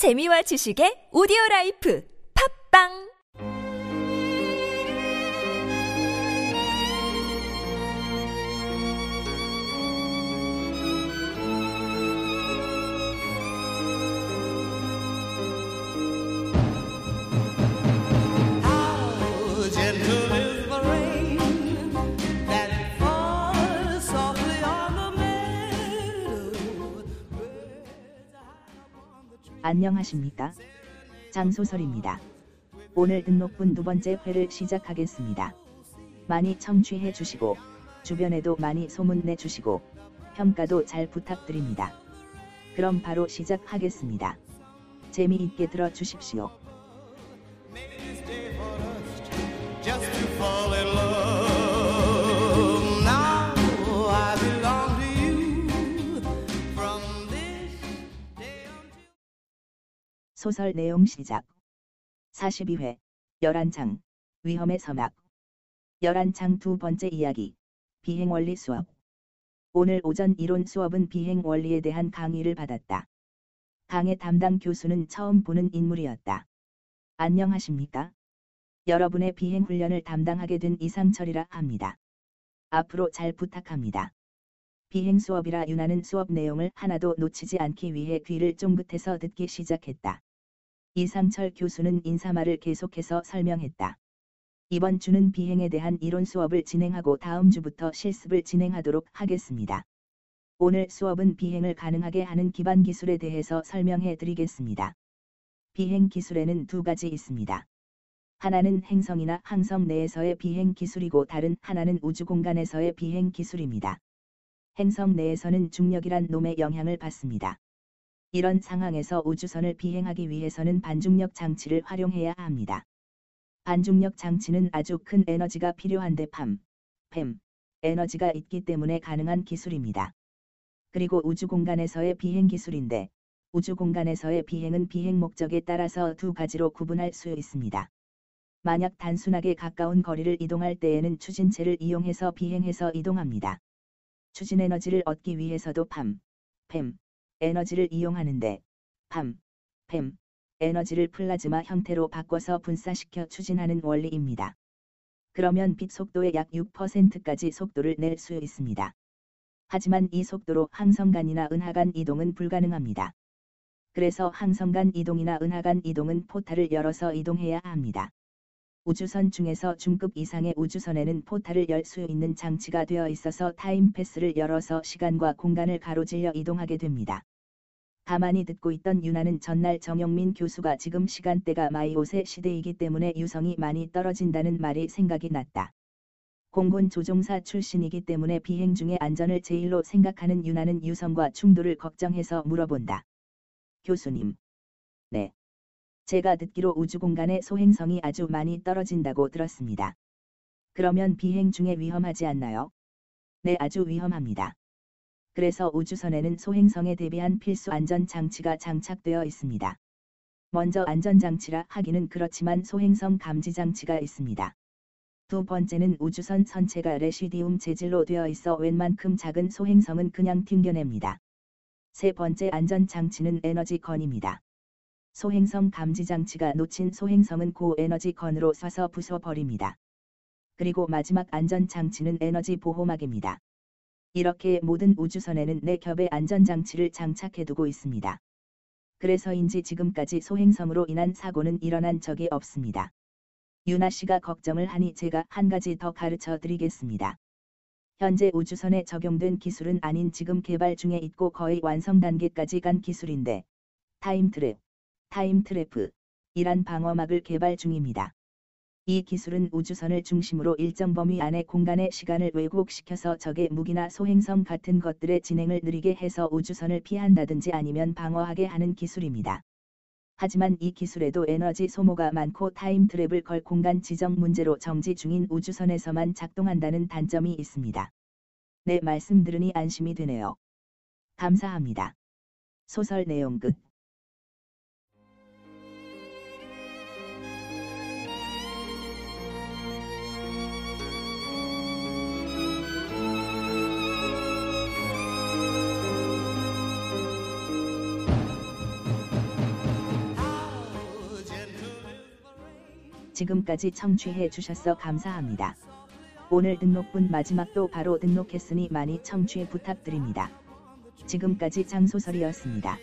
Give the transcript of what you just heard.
재미와 지식의 오디오 라이프. 팝빵 안녕하십니까? 장소설입니다. 오늘 등록분 두 번째 회를 시작하겠습니다. 많이 청취해 주시고, 주변에도 많이 소문내 주시고, 평가도 잘 부탁드립니다. 그럼 바로 시작하겠습니다. 재미있게 들어 주십시오. 소설 내용 시작. 42회, 11장, 위험의 서막. 11장 두 번째 이야기, 비행원리 수업. 오늘 오전 이론 수업은 비행원리에 대한 강의를 받았다. 강의 담당 교수는 처음 보는 인물이었다. 안녕하십니까? 여러분의 비행 훈련을 담당하게 된 이상철이라 합니다. 앞으로 잘 부탁합니다. 비행 수업이라 유나는 수업 내용을 하나도 놓치지 않기 위해 귀를 쫑긋해서 듣기 시작했다. 이상철 교수는 인사말을 계속해서 설명했다. 이번 주는 비행에 대한 이론 수업을 진행하고 다음 주부터 실습을 진행하도록 하겠습니다. 오늘 수업은 비행을 가능하게 하는 기반 기술에 대해서 설명해 드리겠습니다. 비행 기술에는 두 가지 있습니다. 하나는 행성이나 항성 내에서의 비행 기술이고 다른 하나는 우주 공간에서의 비행 기술입니다. 행성 내에서는 중력이란 놈의 영향을 받습니다. 이런 상황에서 우주선을 비행하기 위해서는 반중력 장치를 활용해야 합니다. 반중력 장치는 아주 큰 에너지가 필요한데 팜, 팸, 에너지가 있기 때문에 가능한 기술입니다. 그리고 우주 공간에서의 비행 기술인데, 우주 공간에서의 비행은 비행 목적에 따라서 두 가지로 구분할 수 있습니다. 만약 단순하게 가까운 거리를 이동할 때에는 추진체를 이용해서 비행해서 이동합니다. 추진 에너지를 얻기 위해서도 팜, 팸, 에너지를 이용하는데, 팜, 팸, 에너지를 플라즈마 형태로 바꿔서 분사시켜 추진하는 원리입니다. 그러면 빛 속도의 약 6%까지 속도를 낼 수 있습니다. 하지만 이 속도로 항성간이나 은하간 이동은 불가능합니다. 그래서 항성간 이동이나 은하간 이동은 포탈을 열어서 이동해야 합니다. 우주선 중에서 중급 이상의 우주선에는 포탈을 열 수 있는 장치가 되어 있어서 time path를 열어서 시간과 공간을 가로질러 이동하게 됩니다. 가만히 듣고 있던 유나는 전날 정영민 교수가 지금 시간대가 마이오세 시대이기 때문에 유성이 많이 떨어진다는 말이 생각이 났다. 공군 조종사 출신이기 때문에 비행 중의 안전을 제일로 생각하는 유나는 유성과 충돌을 걱정해서 물어본다. 교수님. 네. 제가 듣기로 우주 공간의 소행성이 아주 많이 떨어진다고 들었습니다. 그러면 비행 중에 위험하지 않나요? 네, 아주 위험합니다. 그래서 우주선에는 소행성에 대비한 필수 안전 장치가 장착되어 있습니다. 먼저 안전 장치라 하기는 그렇지만 소행성 감지 장치가 있습니다. 두 번째는 우주선 선체가 레시디움 재질로 되어 있어 웬만큼 작은 소행성은 그냥 튕겨냅니다. 세 번째 안전 장치는 에너지 건입니다. 소행성 감지 장치가 놓친 소행성은 고에너지 건으로 쏴서 부숴버립니다. 그리고 마지막 안전 장치는 에너지 보호막입니다. 이렇게 모든 우주선에는 네 겹의 안전 장치를 장착해두고 있습니다. 그래서인지 지금까지 소행성으로 인한 사고는 일어난 적이 없습니다. 유나 씨가 걱정을 하니 제가 한 가지 더 가르쳐 드리겠습니다. 현재 우주선에 적용된 기술은 아닌 지금 개발 중에 있고 거의 완성 단계까지 간 기술인데, time trap, time trap, 이란 방어막을 개발 중입니다. 이 기술은 우주선을 중심으로 일정 범위 안에 공간의 시간을 왜곡시켜서 적의 무기나 소행성 같은 것들의 진행을 느리게 해서 우주선을 피한다든지 아니면 방어하게 하는 기술입니다. 하지만 이 기술에도 에너지 소모가 많고 time trap을 걸 공간 지정 문제로 정지 중인 우주선에서만 작동한다는 단점이 있습니다. 네 말씀 들으니 안심이 되네요. 감사합니다. 소설 내용 끝. 지금까지 청취해 주셔서 감사합니다. 오늘 등록분 마지막도 바로 등록했으니 많이 청취 부탁드립니다. 지금까지 장소설이었습니다.